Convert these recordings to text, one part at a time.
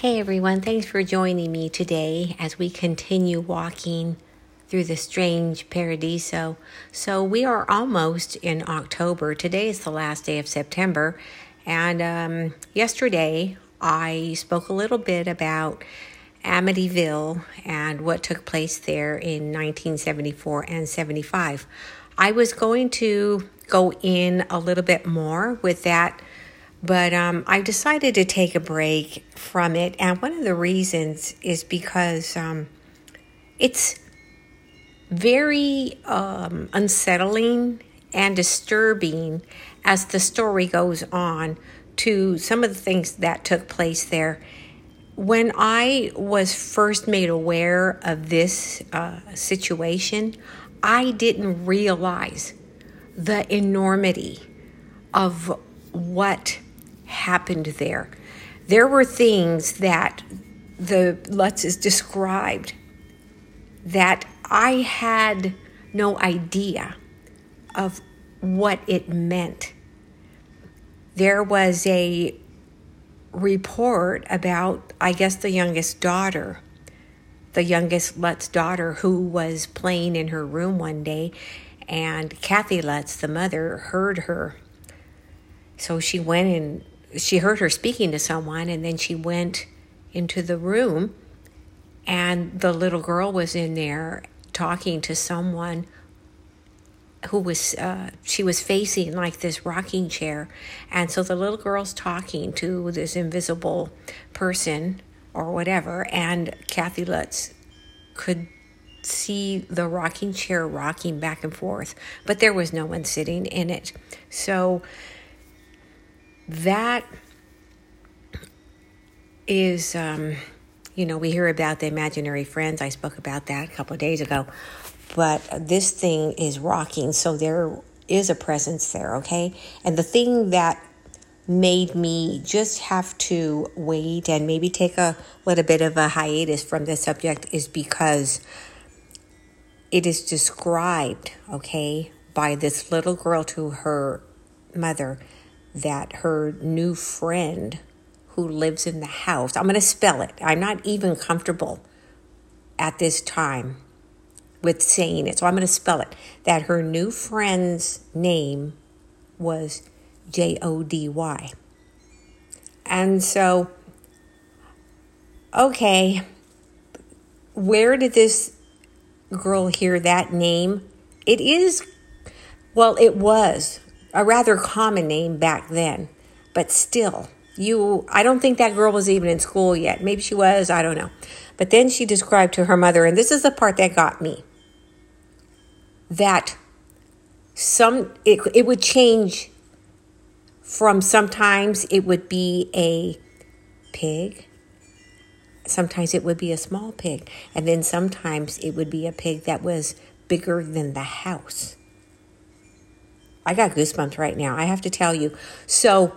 Hey everyone, thanks for joining me today as we continue walking through the strange paradiso. So, we are almost in October. Today is the last day of September, and um, yesterday I spoke a little bit about Amityville and what took place there in 1974 and 75. I was going to go in a little bit more with that but um, I decided to take a break from it. And one of the reasons is because um, it's very um, unsettling and disturbing as the story goes on to some of the things that took place there. When I was first made aware of this uh, situation, I didn't realize the enormity of what happened there. There were things that the Lutz is described that I had no idea of what it meant. There was a report about, I guess, the youngest daughter, the youngest Lutz daughter, who was playing in her room one day, and Kathy Lutz, the mother, heard her. So she went and she heard her speaking to someone and then she went into the room and the little girl was in there talking to someone who was uh, she was facing like this rocking chair. And so the little girl's talking to this invisible person or whatever and kathy lutz could see the rocking chair rocking back and forth but there was no one sitting in it. So that is, um, you know, we hear about the imaginary friends. I spoke about that a couple of days ago. But this thing is rocking, so there is a presence there, okay? And the thing that made me just have to wait and maybe take a little bit of a hiatus from this subject is because it is described, okay, by this little girl to her mother that her new friend who lives in the house, I'm going to spell it. I'm not even comfortable at this time with saying it, so I'm going to spell it. That her new friend's name was J O D Y. And so, okay, where did this girl hear that name? It is, well, it was a rather common name back then, but still, you I don't think that girl was even in school yet. Maybe she was, I don't know. But then she described to her mother, and this is the part that got me, that some it, it would change from sometimes it would be a pig sometimes it would be a small pig and then sometimes it would be a pig that was bigger than the house I got goosebumps right now. I have to tell you. So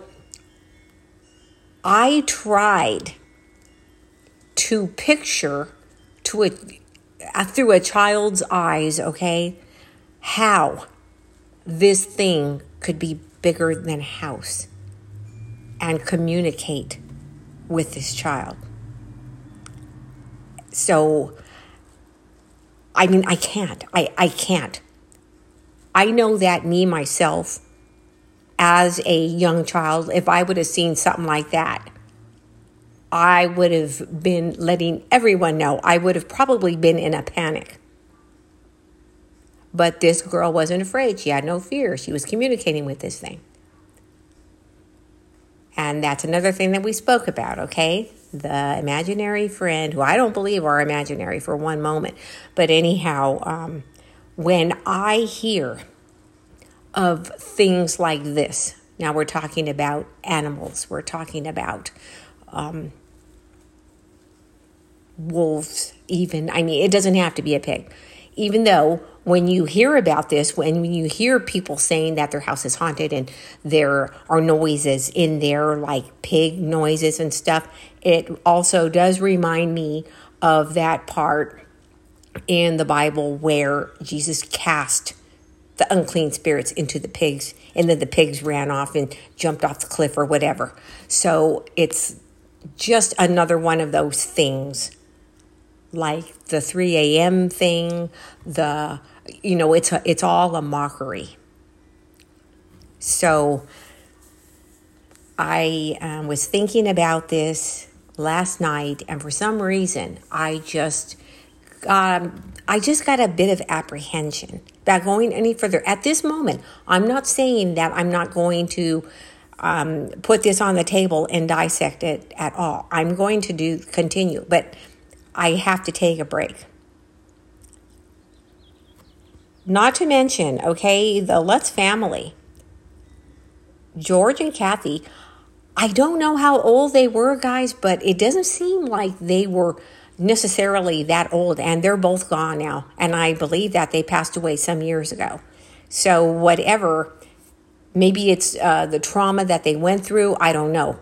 I tried to picture to a uh, through a child's eyes, okay, how this thing could be bigger than house and communicate with this child. So I mean I can't. I, I can't. I know that me myself as a young child, if I would have seen something like that, I would have been letting everyone know. I would have probably been in a panic. But this girl wasn't afraid. She had no fear. She was communicating with this thing. And that's another thing that we spoke about, okay? The imaginary friend, who I don't believe are imaginary for one moment. But anyhow, um, when I hear of things like this, now we're talking about animals, we're talking about um, wolves, even. I mean, it doesn't have to be a pig. Even though when you hear about this, when you hear people saying that their house is haunted and there are noises in there, like pig noises and stuff, it also does remind me of that part in the Bible where Jesus cast the unclean spirits into the pigs, and then the pigs ran off and jumped off the cliff or whatever. So it's just another one of those things like the 3 a.m. thing, the, you know, it's, a, it's all a mockery. So I um, was thinking about this last night, and for some reason, I just um, I just got a bit of apprehension about going any further. At this moment, I'm not saying that I'm not going to um, put this on the table and dissect it at all. I'm going to do continue, but I have to take a break. Not to mention, okay, the Lutz family, George and Kathy. I don't know how old they were, guys, but it doesn't seem like they were necessarily that old, and they're both gone now. And I believe that they passed away some years ago. So, whatever, maybe it's uh, the trauma that they went through, I don't know,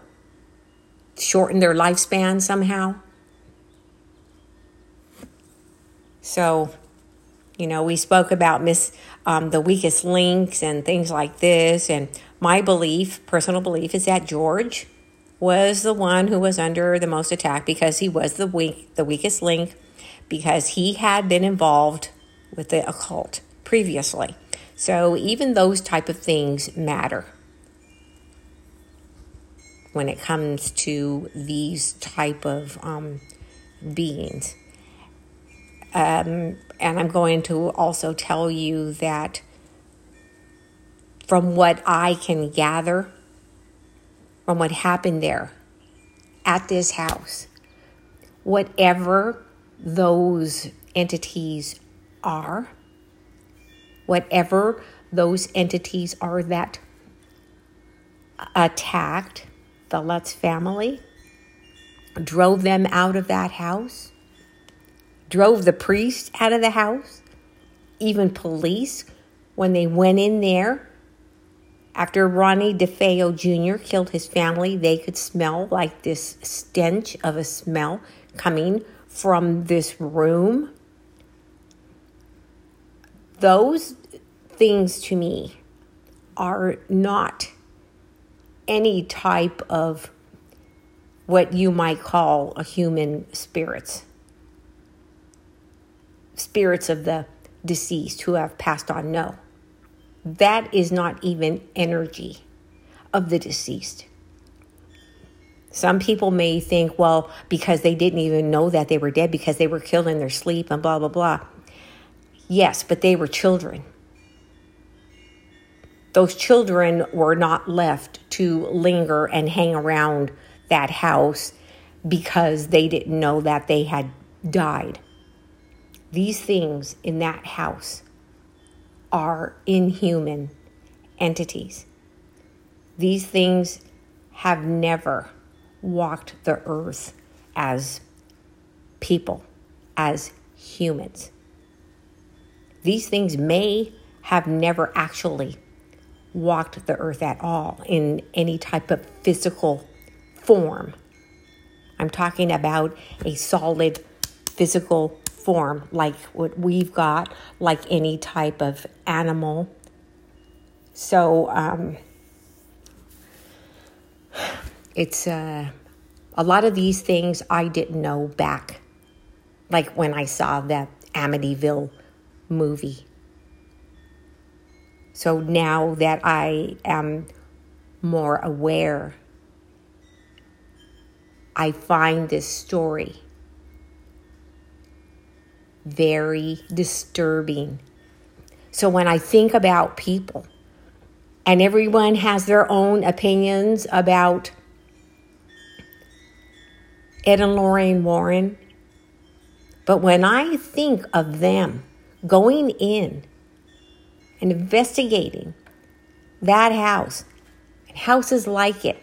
shortened their lifespan somehow. So, you know, we spoke about miss um, the weakest links and things like this. And my belief, personal belief, is that George was the one who was under the most attack because he was the weak, the weakest link, because he had been involved with the occult previously. So even those type of things matter when it comes to these type of um, beings. Um, and I'm going to also tell you that from what I can gather from what happened there at this house, whatever those entities are, whatever those entities are that attacked the Lutz family, drove them out of that house, drove the priest out of the house, even police, when they went in there after Ronnie DeFeo Jr. killed his family, they could smell like this stench of a smell coming from this room. Those things to me are not any type of what you might call a human spirits. Spirits of the deceased who have passed on. No. That is not even energy of the deceased. Some people may think, well, because they didn't even know that they were dead because they were killed in their sleep and blah, blah, blah. Yes, but they were children. Those children were not left to linger and hang around that house because they didn't know that they had died. These things in that house are inhuman entities. These things have never walked the earth as people, as humans. These things may have never actually walked the earth at all in any type of physical form. I'm talking about a solid physical form like what we've got, like any type of animal. So um, it's uh, a lot of these things I didn't know back, like when I saw that Amityville movie. So now that I am more aware, I find this story very disturbing. So when I think about people, and everyone has their own opinions about Ed and Lorraine Warren, but when I think of them going in and investigating that house and houses like it,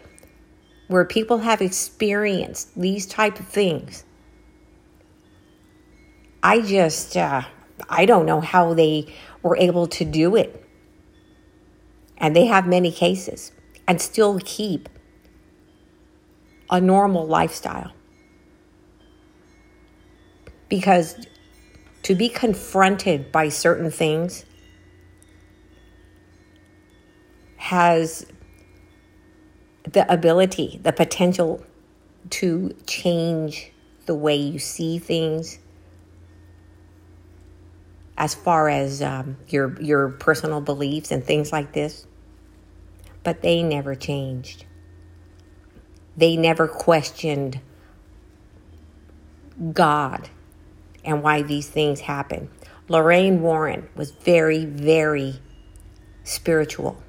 where people have experienced these type of things, I just, uh, I don't know how they were able to do it. And they have many cases and still keep a normal lifestyle. Because to be confronted by certain things has the ability, the potential to change the way you see things as far as um, your your personal beliefs and things like this but they never changed. They never questioned god and why these things happen. Lorraine warren was very very spiritual.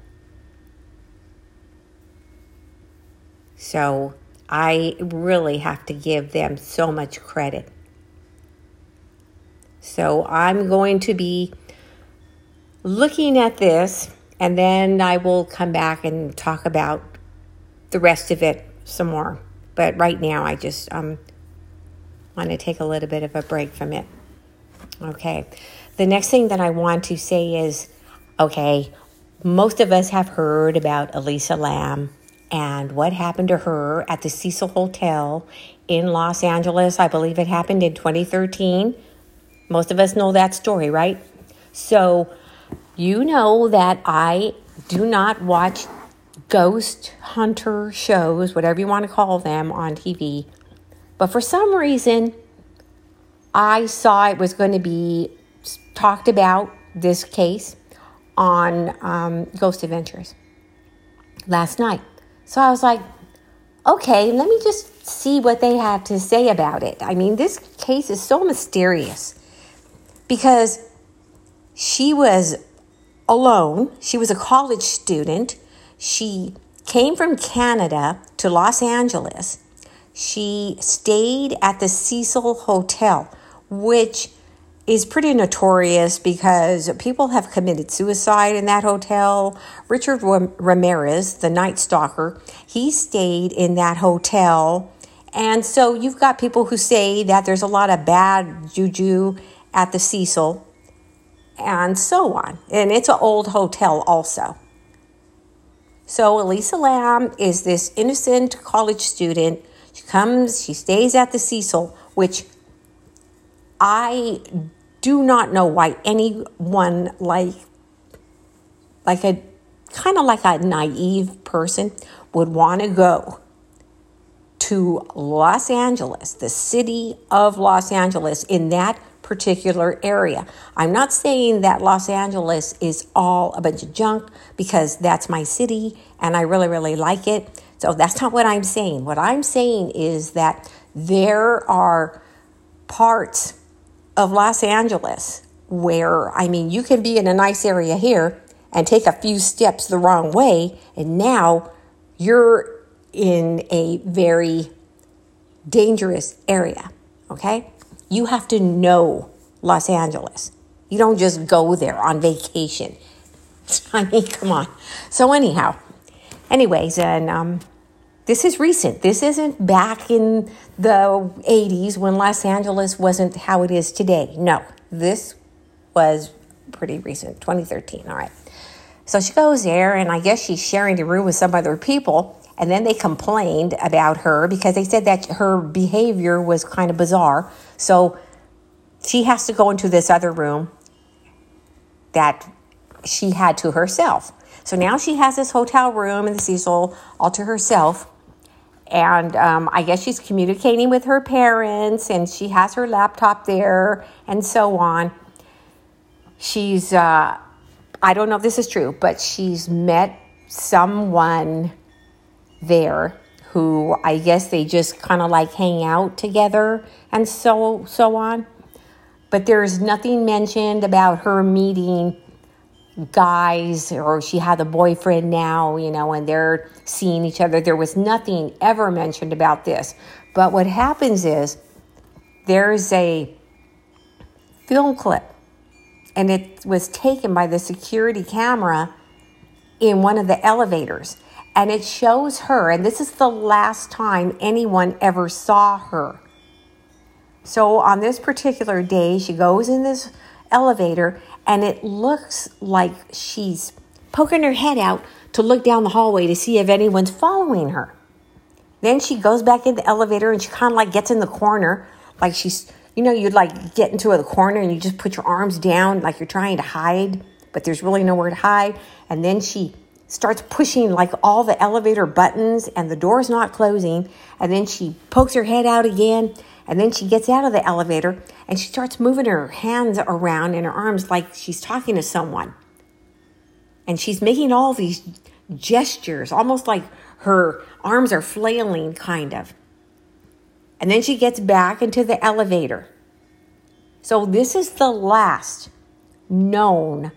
So I really have to give them so much credit. So I'm going to be looking at this and then I will come back and talk about the rest of it some more. But right now, I just um, want to take a little bit of a break from it. Okay. The next thing that I want to say is okay, most of us have heard about Elisa Lam and what happened to her at the Cecil Hotel in Los Angeles. I believe it happened in 2013. Most of us know that story, right? So, you know that I do not watch ghost hunter shows, whatever you want to call them, on TV. But for some reason, I saw it was going to be talked about this case on um, Ghost Adventures last night. So I was like, okay, let me just see what they have to say about it. I mean, this case is so mysterious because she was alone, she was a college student, she came from Canada to Los Angeles. She stayed at the Cecil Hotel, which is pretty notorious because people have committed suicide in that hotel. Richard Ramirez, the Night Stalker, he stayed in that hotel. And so you've got people who say that there's a lot of bad juju at the Cecil and so on. And it's an old hotel also. So Elisa Lam is this innocent college student. She comes, she stays at the Cecil, which I do not know why anyone like like a kind of like a naive person would want to go to Los Angeles, the city of Los Angeles in that particular area. I'm not saying that Los Angeles is all a bunch of junk because that's my city and I really, really like it. So that's not what I'm saying. What I'm saying is that there are parts of Los Angeles, where, I mean, you can be in a nice area here and take a few steps the wrong way, and now you're in a very dangerous area, okay? You have to know Los Angeles. You don't just go there on vacation. I mean, come on. So, anyhow, anyways, and um, this is recent. This isn't back in the 80s when Los Angeles wasn't how it is today. No, this was pretty recent, 2013. All right. So she goes there, and I guess she's sharing the room with some other people. And then they complained about her because they said that her behavior was kind of bizarre. So she has to go into this other room that she had to herself. So now she has this hotel room in the Cecil all to herself and um, I guess she's communicating with her parents, and she has her laptop there, and so on. She's, uh, I don't know if this is true, but she's met someone there who I guess they just kind of like hang out together and so so on. But there's nothing mentioned about her meeting guys or she had a boyfriend now, you know, and they're seeing each other. There was nothing ever mentioned about this. But what happens is there's a film clip and it was taken by the security camera in one of the elevators. And it shows her, and this is the last time anyone ever saw her. So on this particular day, she goes in this elevator and it looks like she's poking her head out to look down the hallway to see if anyone's following her. Then she goes back in the elevator and she kind of like gets in the corner, like she's, you know, you'd like get into a corner and you just put your arms down like you're trying to hide, but there's really nowhere to hide. And then she starts pushing like all the elevator buttons and the door's not closing. And then she pokes her head out again. And then she gets out of the elevator and she starts moving her hands around in her arms like she's talking to someone. And she's making all these gestures, almost like her arms are flailing, kind of. And then she gets back into the elevator. So, this is the last known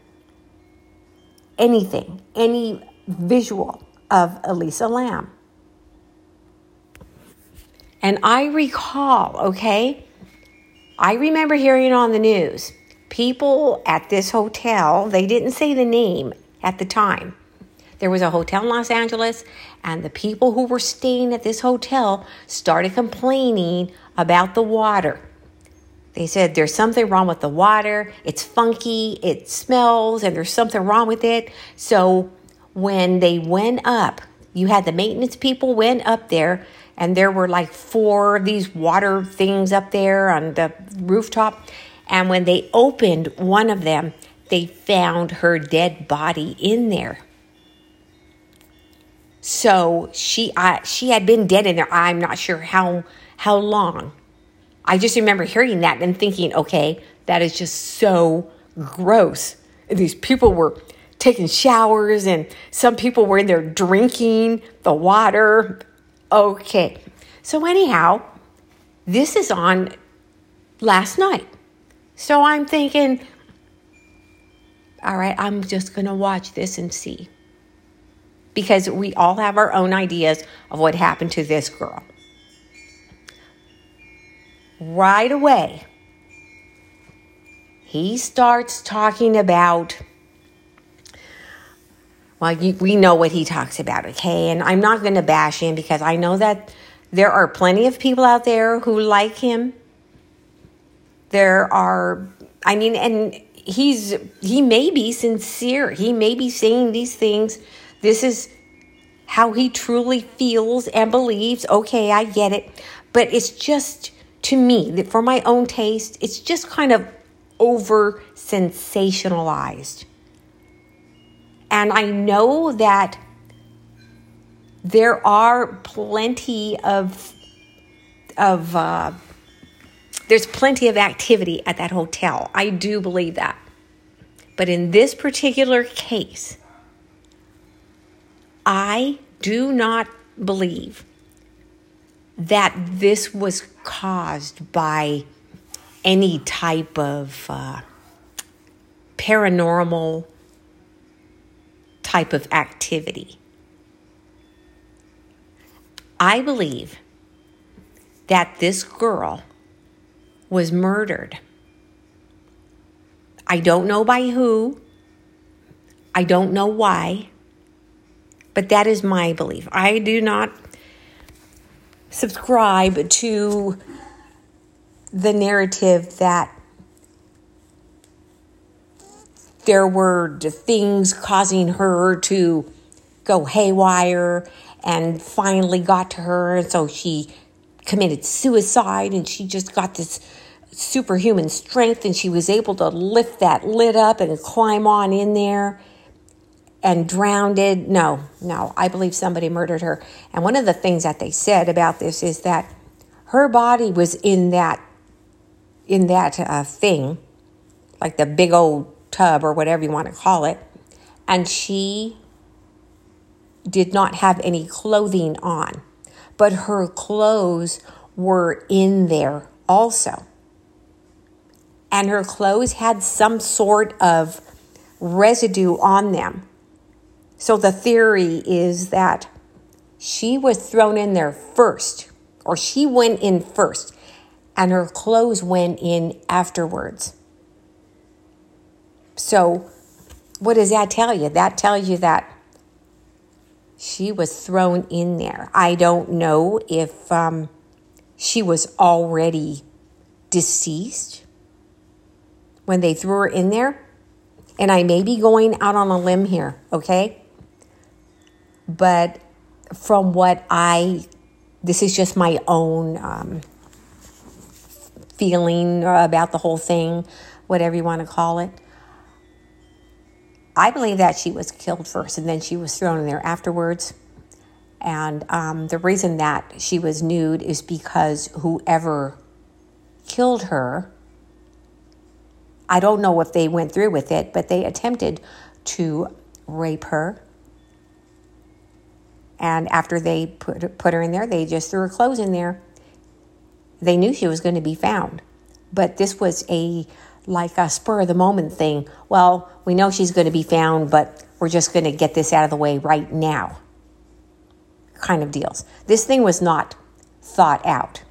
anything, any visual of Elisa Lam. And I recall, okay, I remember hearing on the news people at this hotel, they didn't say the name at the time. There was a hotel in Los Angeles, and the people who were staying at this hotel started complaining about the water. They said there's something wrong with the water. It's funky, it smells, and there's something wrong with it. So when they went up, you had the maintenance people went up there, and there were like four of these water things up there on the rooftop. And when they opened one of them, they found her dead body in there. So she, uh, she had been dead in there. I'm not sure how how long. I just remember hearing that and thinking, okay, that is just so gross. These people were taking showers and some people were in there drinking the water. Okay. So, anyhow, this is on last night. So I'm thinking, all right, I'm just going to watch this and see. Because we all have our own ideas of what happened to this girl right away, he starts talking about, well, you, we know what he talks about, okay? And I'm not going to bash him because I know that there are plenty of people out there who like him. There are, I mean, and he's, he may be sincere. He may be saying these things. This is how he truly feels and believes. Okay, I get it. But it's just, to me, for my own taste, it's just kind of over sensationalized. And I know that there are plenty of of uh, there's plenty of activity at that hotel. I do believe that. But in this particular case, I do not believe that this was caused by any type of uh, paranormal type of activity. I believe that this girl was murdered. I don't know by who, I don't know why, but that is my belief. I do not subscribe to the narrative that there were things causing her to go haywire and finally got to her and so she committed suicide and she just got this superhuman strength and she was able to lift that lid up and climb on in there and drowned. No, no, I believe somebody murdered her. And one of the things that they said about this is that her body was in that in that uh, thing, like the big old tub or whatever you want to call it, and she did not have any clothing on, but her clothes were in there also. And her clothes had some sort of residue on them. So the theory is that she was thrown in there first, or she went in first, and her clothes went in afterwards. So, what does that tell you? That tells you that she was thrown in there. I don't know if um, she was already deceased when they threw her in there. And I may be going out on a limb here, okay? But from what I, this is just my own um, feeling about the whole thing, whatever you want to call it. I believe that she was killed first and then she was thrown in there afterwards. And um, the reason that she was nude is because whoever killed her, I don't know if they went through with it, but they attempted to rape her. And after they put, put her in there, they just threw her clothes in there. They knew she was going to be found. But this was a like a spur of the moment thing. Well, we know she's going to be found, but we're just going to get this out of the way right now. Kind of deals. This thing was not thought out.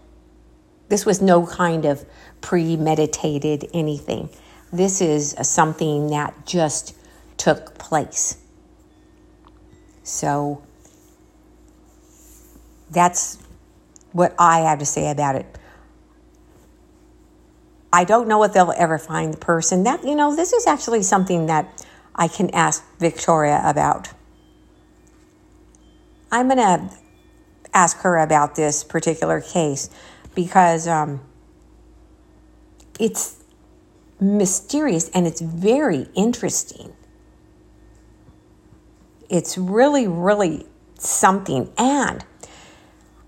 This was no kind of premeditated anything. This is something that just took place. So that's what I have to say about it. I don't know if they'll ever find the person. That you know, this is actually something that I can ask Victoria about. I'm gonna ask her about this particular case because um, it's mysterious and it's very interesting. It's really, really something. And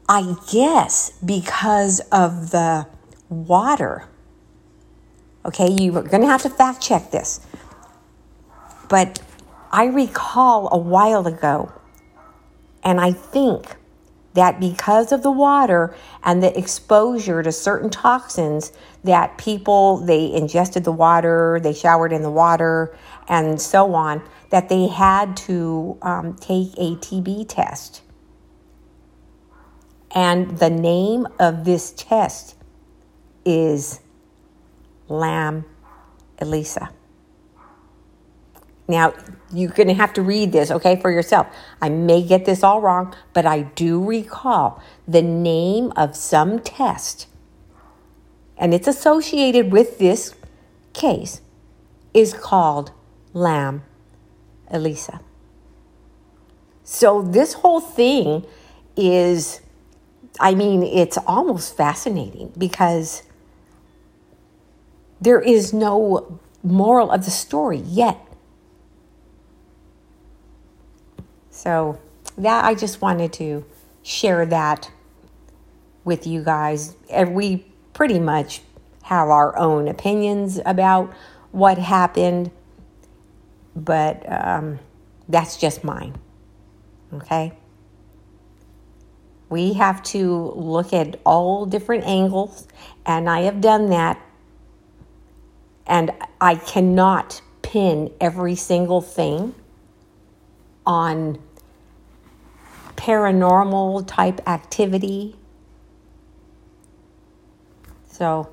I guess because of the water Okay, you're going to have to fact check this. But I recall a while ago, and I think that because of the water and the exposure to certain toxins that people they ingested the water they showered in the water and so on that they had to um, take a tb test and the name of this test is Lamb Elisa. Now, you're going to have to read this, okay, for yourself. I may get this all wrong, but I do recall the name of some test, and it's associated with this case, is called Lamb Elisa. So, this whole thing is, I mean, it's almost fascinating because there is no moral of the story yet. So, that I just wanted to share that with you guys. We pretty much have our own opinions about what happened, but um, that's just mine. Okay? We have to look at all different angles, and I have done that and I cannot pin every single thing on paranormal type activity. So,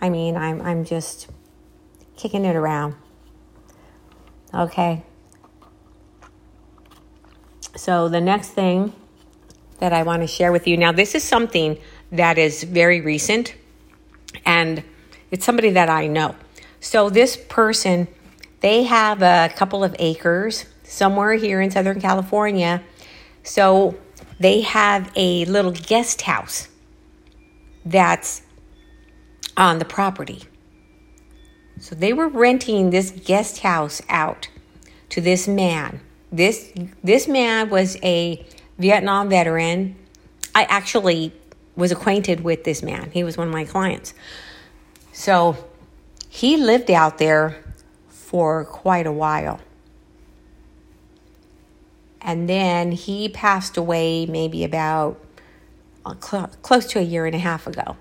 I mean, I'm, I'm just kicking it around. Okay. So, the next thing that I want to share with you now, this is something that is very recent and it's somebody that I know. So this person, they have a couple of acres somewhere here in Southern California. So they have a little guest house that's on the property. So they were renting this guest house out to this man. This this man was a Vietnam veteran. I actually was acquainted with this man. He was one of my clients. So he lived out there for quite a while. And then he passed away maybe about uh, cl- close to a year and a half ago.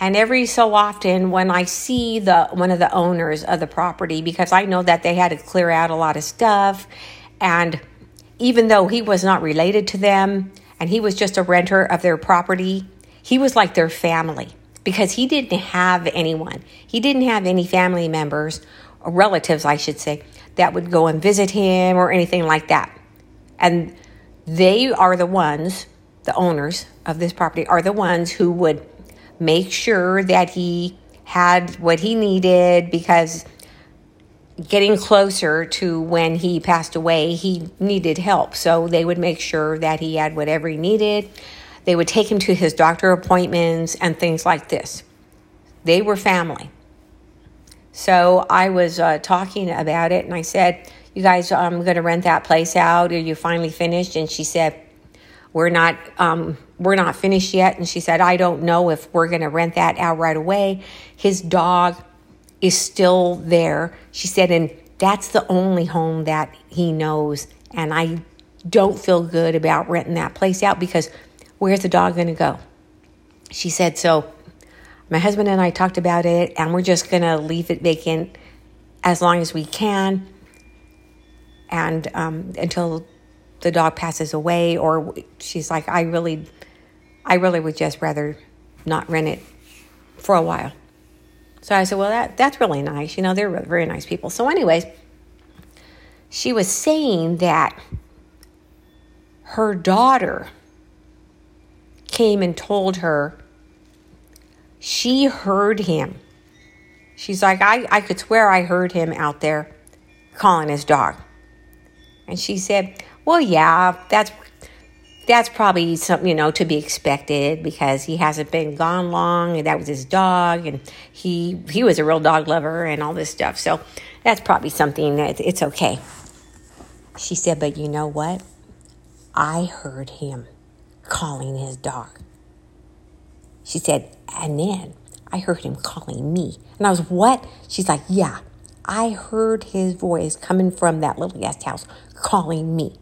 And every so often, when I see the one of the owners of the property, because I know that they had to clear out a lot of stuff, and even though he was not related to them and he was just a renter of their property, he was like their family because he didn't have anyone. He didn't have any family members, or relatives, I should say, that would go and visit him or anything like that. And they are the ones, the owners of this property, are the ones who would make sure that he had what he needed because getting closer to when he passed away, he needed help. So they would make sure that he had whatever he needed. They would take him to his doctor appointments and things like this. They were family. So I was uh, talking about it and I said, You guys, I'm going to rent that place out. Are you finally finished? And she said, We're not. Um, we're not finished yet. And she said, I don't know if we're going to rent that out right away. His dog is still there. She said, and that's the only home that he knows. And I don't feel good about renting that place out because where's the dog going to go? She said, so my husband and I talked about it and we're just going to leave it vacant as long as we can and um, until the dog passes away or she's like i really I really would just rather not rent it for a while. So I said, well, that, that's really nice. You know, they're very nice people. So, anyways, she was saying that her daughter came and told her she heard him. She's like, I, I could swear I heard him out there calling his dog. And she said, Well, yeah, that's that's probably something you know to be expected because he hasn't been gone long and that was his dog and he he was a real dog lover and all this stuff. So that's probably something that it's okay. She said but you know what? I heard him calling his dog. She said and then i heard him calling me. And i was what? She's like yeah i heard his voice coming from that little guest house calling me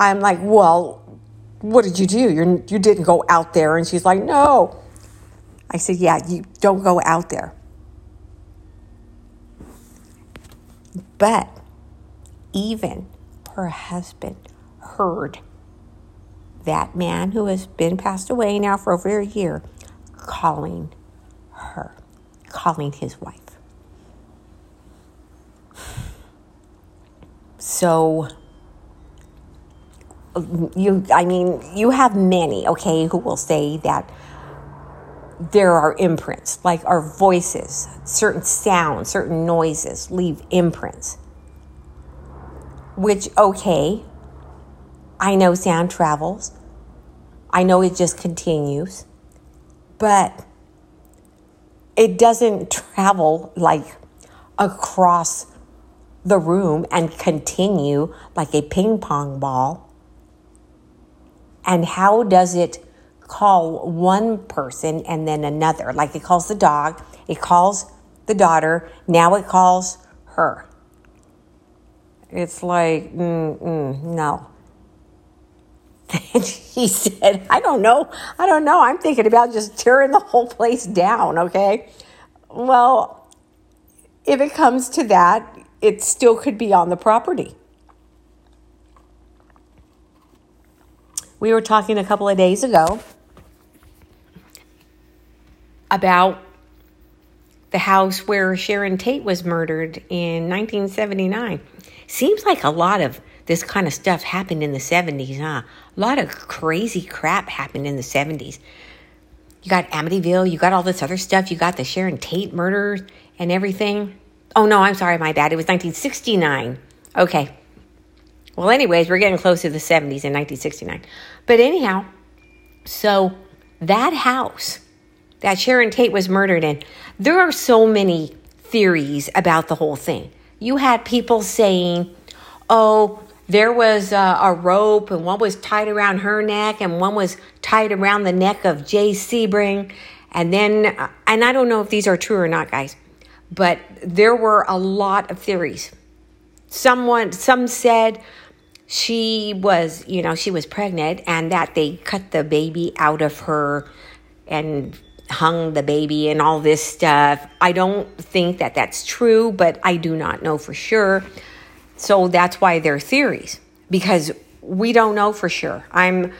I'm like, well, what did you do? You're, you didn't go out there. And she's like, no. I said, yeah, you don't go out there. But even her husband heard that man who has been passed away now for over a year calling her, calling his wife. So you i mean you have many okay who will say that there are imprints like our voices certain sounds certain noises leave imprints. Which okay i know sound travels. I know it just continues. But it doesn't travel like across the room and continue like a ping pong ball and how does it call one person and then another? Like it calls the dog, it calls the daughter, now it calls her. It's like, no. And he said, I don't know. I don't know. I'm thinking about just tearing the whole place down, okay? Well, if it comes to that, it still could be on the property. We were talking a couple of days ago about the house where Sharon Tate was murdered in 1979. Seems like a lot of this kind of stuff happened in the 70s, huh? A lot of crazy crap happened in the 70s. You got Amityville, you got all this other stuff, you got the Sharon Tate murders and everything. Oh no, I'm sorry, my bad. It was 1969. Okay. Well, anyways, we're getting close to the 70s in 1969. But anyhow, so that house that Sharon Tate was murdered in, there are so many theories about the whole thing. You had people saying, oh, there was a, a, rope and one was tied around her neck and one was tied around the neck of Jay Sebring. And then, uh, and I don't know if these are true or not, guys, but there were a lot of theories. Someone, some said she was, you know, she was pregnant and that they cut the baby out of her and hung the baby and all this stuff. I don't think that that's true, but I do not know for sure. So that's why they're theories because we don't know for sure. I'm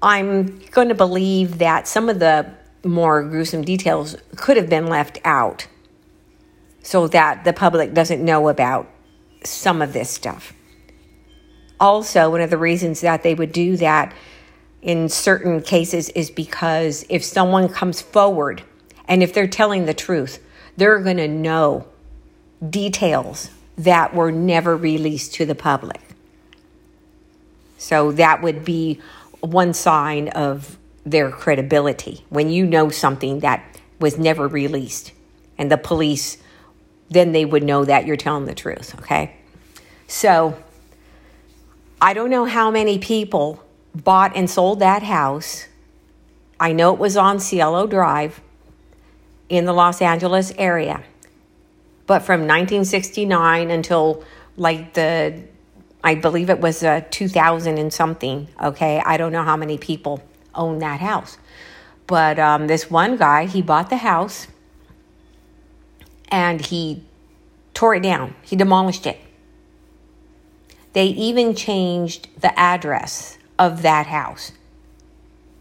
I'm going to believe that some of the more gruesome details could have been left out so that the public doesn't know about some of this stuff also, one of the reasons that they would do that in certain cases is because if someone comes forward and if they're telling the truth, they're going to know details that were never released to the public. So that would be one sign of their credibility when you know something that was never released And the police, then they would know that you're telling the truth, okay? So I don't know how many people bought and sold that house. I know it was on Cielo Drive in the Los Angeles area. But from 1969 until like the, I believe it was uh, 2000 and something, okay? I don't know how many people own that house. But um, this one guy, he bought the house and he tore it down, he demolished it. They even changed the address of that house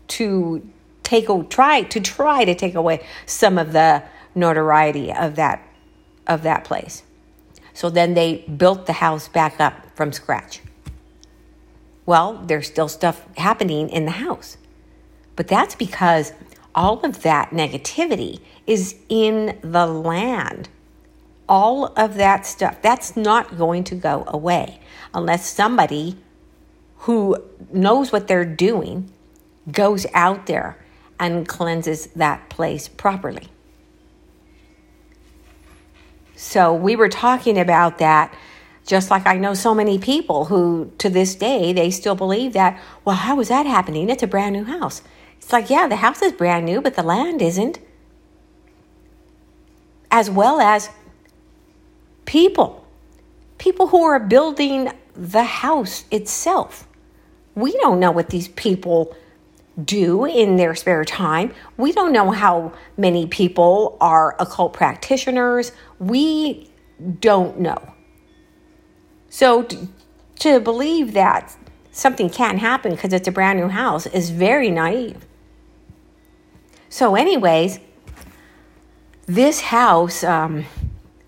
to take try to try to take away some of the notoriety of that of that place. So then they built the house back up from scratch. Well, there's still stuff happening in the house. But that's because all of that negativity is in the land. All of that stuff, that's not going to go away unless somebody who knows what they're doing goes out there and cleanses that place properly. So we were talking about that just like I know so many people who to this day they still believe that, well, how is that happening? It's a brand new house. It's like, yeah, the house is brand new, but the land isn't. As well as people. People who are building the house itself. We don't know what these people do in their spare time. We don't know how many people are occult practitioners. We don't know. So to, to believe that something can't happen because it's a brand new house is very naive. So, anyways, this house um,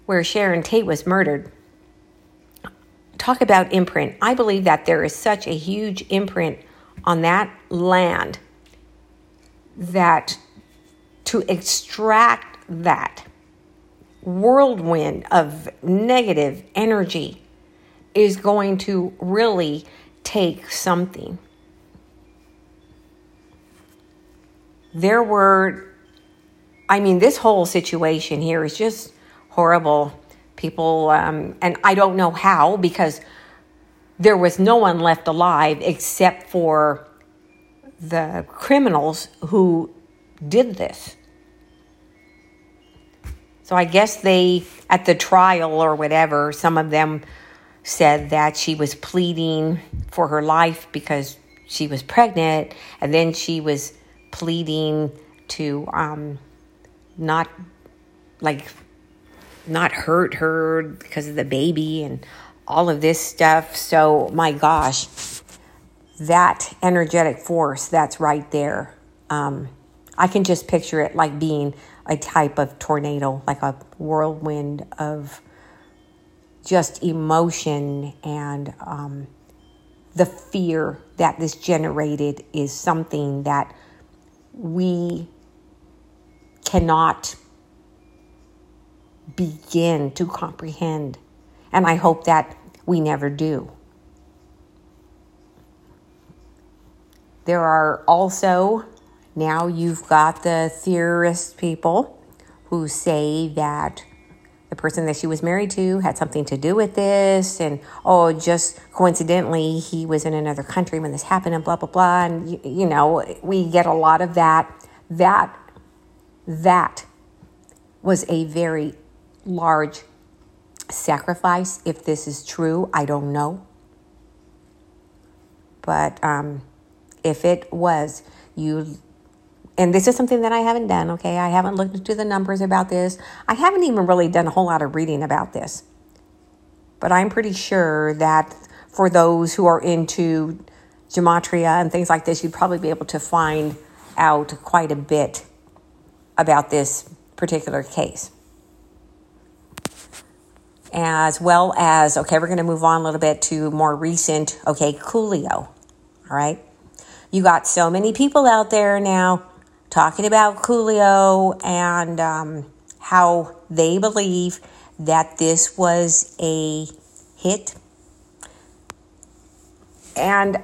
where Sharon Tate was murdered, talk about imprint. I believe that there is such a huge imprint on that land that to extract that whirlwind of negative energy is going to really take something. There were, I mean, this whole situation here is just horrible. People, um, and I don't know how because there was no one left alive except for the criminals who did this. So I guess they, at the trial or whatever, some of them said that she was pleading for her life because she was pregnant, and then she was pleading to um, not like not hurt her because of the baby and all of this stuff. So my gosh, that energetic force that's right there. Um, I can just picture it like being a type of tornado, like a whirlwind of just emotion and um, the fear that this generated is something that we cannot begin to comprehend. And I hope that we never do. There are also, now you've got the theorist people who say that the person that she was married to had something to do with this, and oh, just coincidentally, he was in another country when this happened, and blah, blah, blah. And, you, you know, we get a lot of that. That, that was a very large sacrifice. If this is true, I don't know. But um, if it was, you, and this is something that I haven't done, okay? I haven't looked into the numbers about this. I haven't even really done a whole lot of reading about this. But I'm pretty sure that for those who are into gematria and things like this, you'd probably be able to find out quite a bit about this particular case. As well as, okay, we're going to move on a little bit to more recent, okay, Coolio. All right. You got so many people out there now talking about Coolio and um, how they believe that this was a hit. And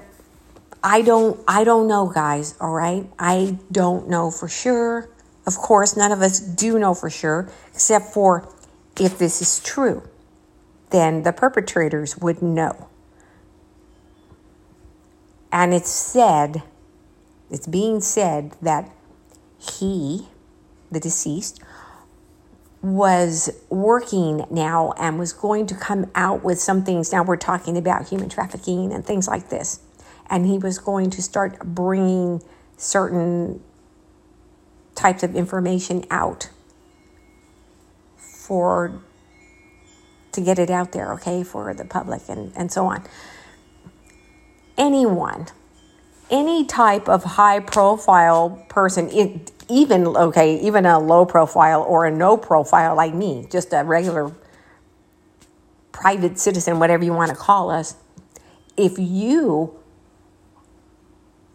I don't I don't know guys, all right? I don't know for sure. Of course, none of us do know for sure, except for if this is true, then the perpetrators would know. And it's said, it's being said that he, the deceased, was working now and was going to come out with some things. Now we're talking about human trafficking and things like this. And he was going to start bringing certain types of information out for to get it out there, okay, for the public and, and so on. Anyone, any type of high profile person, it, even okay, even a low profile or a no profile like me, just a regular private citizen, whatever you want to call us, if you,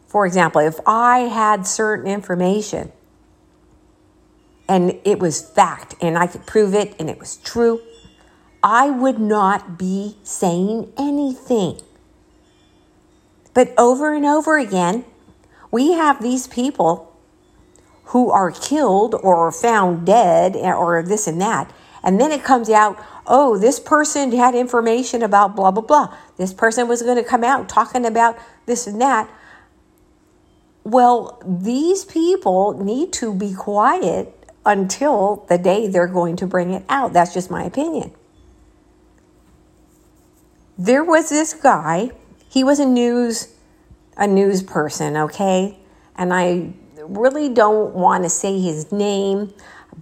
for example, if I had certain information and it was fact and I could prove it and it was true, I would not be saying anything. But over and over again, we have these people who are killed or found dead or this and that. And then it comes out, oh, this person had information about blah, blah, blah. This person was going to come out talking about this and that. Well, these people need to be quiet until the day they're going to bring it out. That's just my opinion. There was this guy, he was a news a news person, okay? And I really don't want to say his name,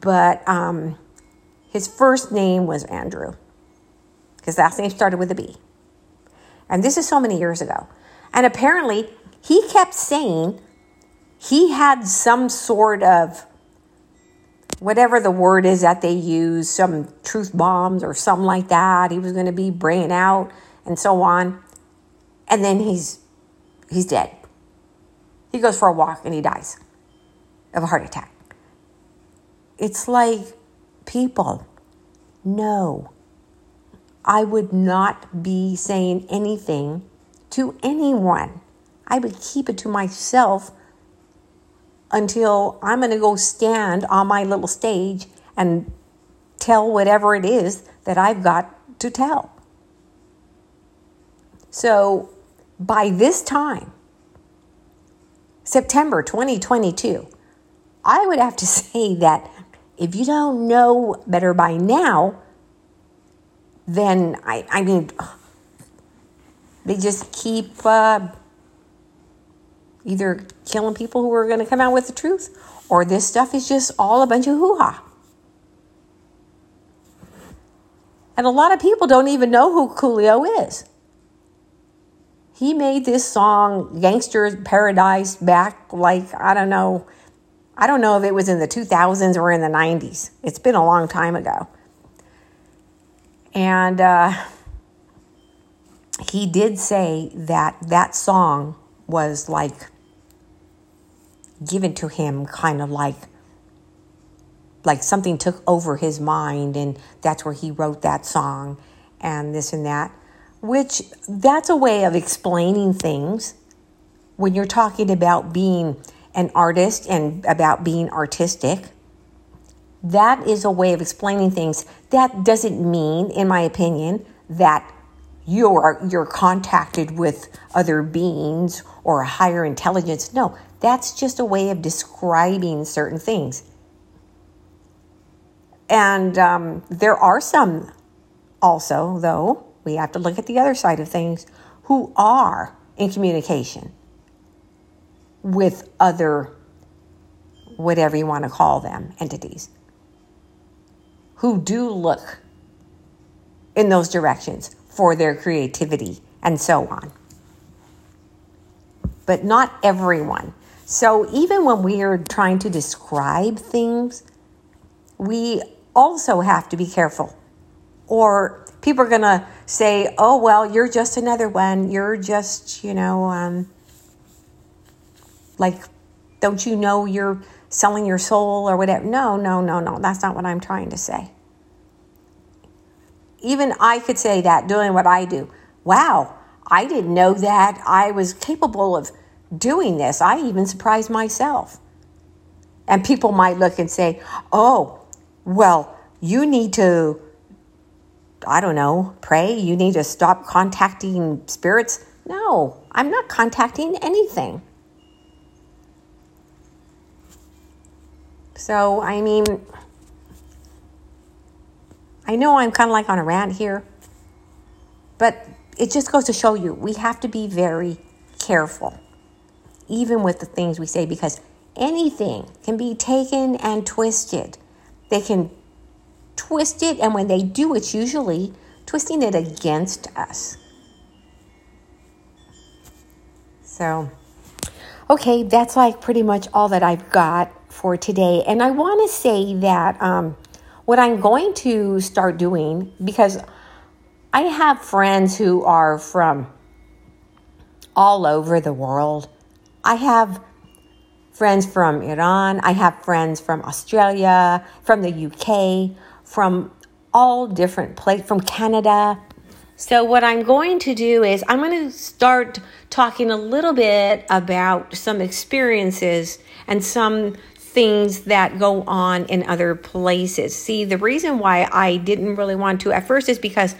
but um, his first name was Andrew. His last name started with a B. And this is so many years ago. And apparently, he kept saying he had some sort of whatever the word is that they use, some truth bombs or something like that. He was going to be bringing out and so on. And then he's he's dead. He goes for a walk and he dies of a heart attack. It's like, people, no, I would not be saying anything to anyone. I would keep it to myself until I'm going to go stand on my little stage and tell whatever it is that I've got to tell. So by this time, September 2022, I would have to say that if you don't know better by now, then I, I mean, they just keep uh, either killing people who are going to come out with the truth, or this stuff is just all a bunch of hoo ha. And a lot of people don't even know who Coolio is. He made this song, Gangsta's Paradise, back like, I don't know, I don't know if it was in the 2000s or in the 90s. It's been a long time ago. And uh, he did say that that song was like given to him, kind of like like something took over his mind, and that's where he wrote that song and this and that. Which that's a way of explaining things when you're talking about being an artist and about being artistic. That is a way of explaining things. That doesn't mean, in my opinion, that you're you're contacted with other beings or a higher intelligence. No, that's just a way of describing certain things. And um, there are some also, though, we have to look at the other side of things, who are in communication with other, whatever you want to call them, entities who do look in those directions for their creativity and so on. But not everyone. So even when we are trying to describe things, we also have to be careful. Or people are going to say, oh, well, you're just another one. You're just, you know, um, like, don't you know you're selling your soul or whatever? No, no, no, no. That's not what I'm trying to say. Even I could say that doing what I do. Wow, I didn't know that I was capable of doing this. I even surprised myself. And people might look and say, oh, well, you need to, I don't know, pray. You need to stop contacting spirits. No, I'm not contacting anything. So, I mean, I know I'm kind of like on a rant here, but it just goes to show you we have to be very careful, even with the things we say, because anything can be taken and twisted. They can twist it, and when they do, it's usually twisting it against us. So, okay, that's like pretty much all that I've got for today. And I want to say that um, what I'm going to start doing, because I have friends who are from all over the world. I have friends from Iran, I have friends from Australia, from the UK, from all different places, from Canada. So, what I'm going to do is, I'm going to start talking a little bit about some experiences and some things that go on in other places. See, the reason why I didn't really want to at first is because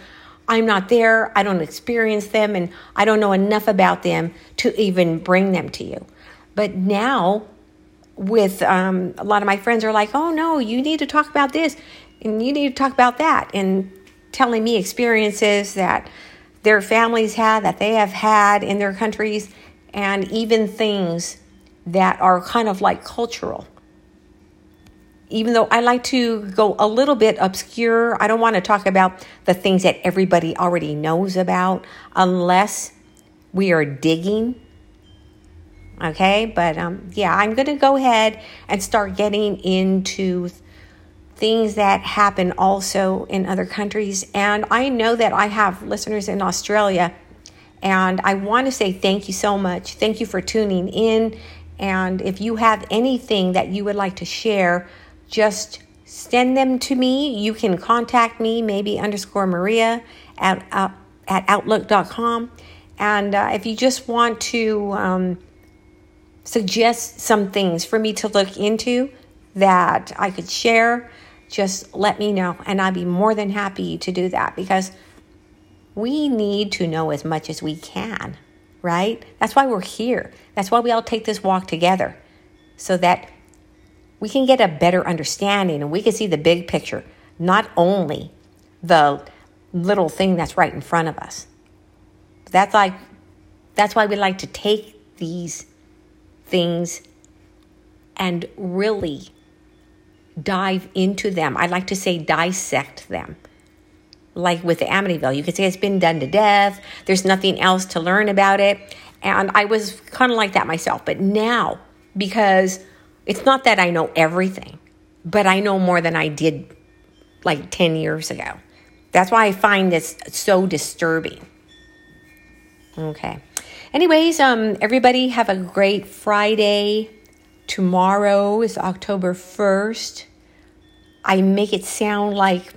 I'm not there, I don't experience them, and I don't know enough about them to even bring them to you. But now, with um, a lot of my friends are like, oh no, you need to talk about this and you need to talk about that, and telling me experiences that their families had, that they have had in their countries, and even things that are kind of like cultural even though I like to go a little bit obscure, I don't want to talk about the things that everybody already knows about unless we are digging. Okay, but um, yeah, I'm going to go ahead and start getting into things that happen also in other countries. And I know that I have listeners in Australia, and I want to say thank you so much. Thank you for tuning in. And if you have anything that you would like to share, just send them to me. You can contact me, maybe underscore Maria at, uh, at outlook.com. And uh, if you just want to um, suggest some things for me to look into that I could share, just let me know. And I'd be more than happy to do that because we need to know as much as we can, right? That's why we're here. That's why we all take this walk together so that we can get a better understanding and we can see the big picture, not only the little thing that's right in front of us. That's like that's why we like to take these things and really dive into them. I like to say dissect them. Like with the Amityville, you could say it's been done to death. There's nothing else to learn about it. And I was kind of like that myself. But now, because it's not that I know everything, but I know more than I did like 10 years ago. That's why I find this so disturbing. Okay. Anyways, um everybody have a great Friday. Tomorrow is October 1st. I make it sound like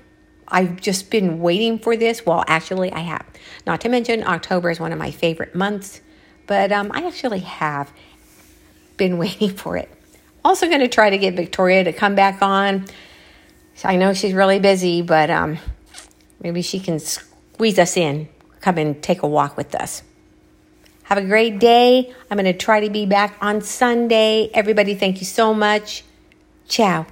I've just been waiting for this. Well, actually, I have. Not to mention, October is one of my favorite months, but um, I actually have been waiting for it. Also, going to try to get Victoria to come back on. I know she's really busy, but um, maybe she can squeeze us in, come and take a walk with us. Have a great day. I'm going to try to be back on Sunday. Everybody, thank you so much. Ciao.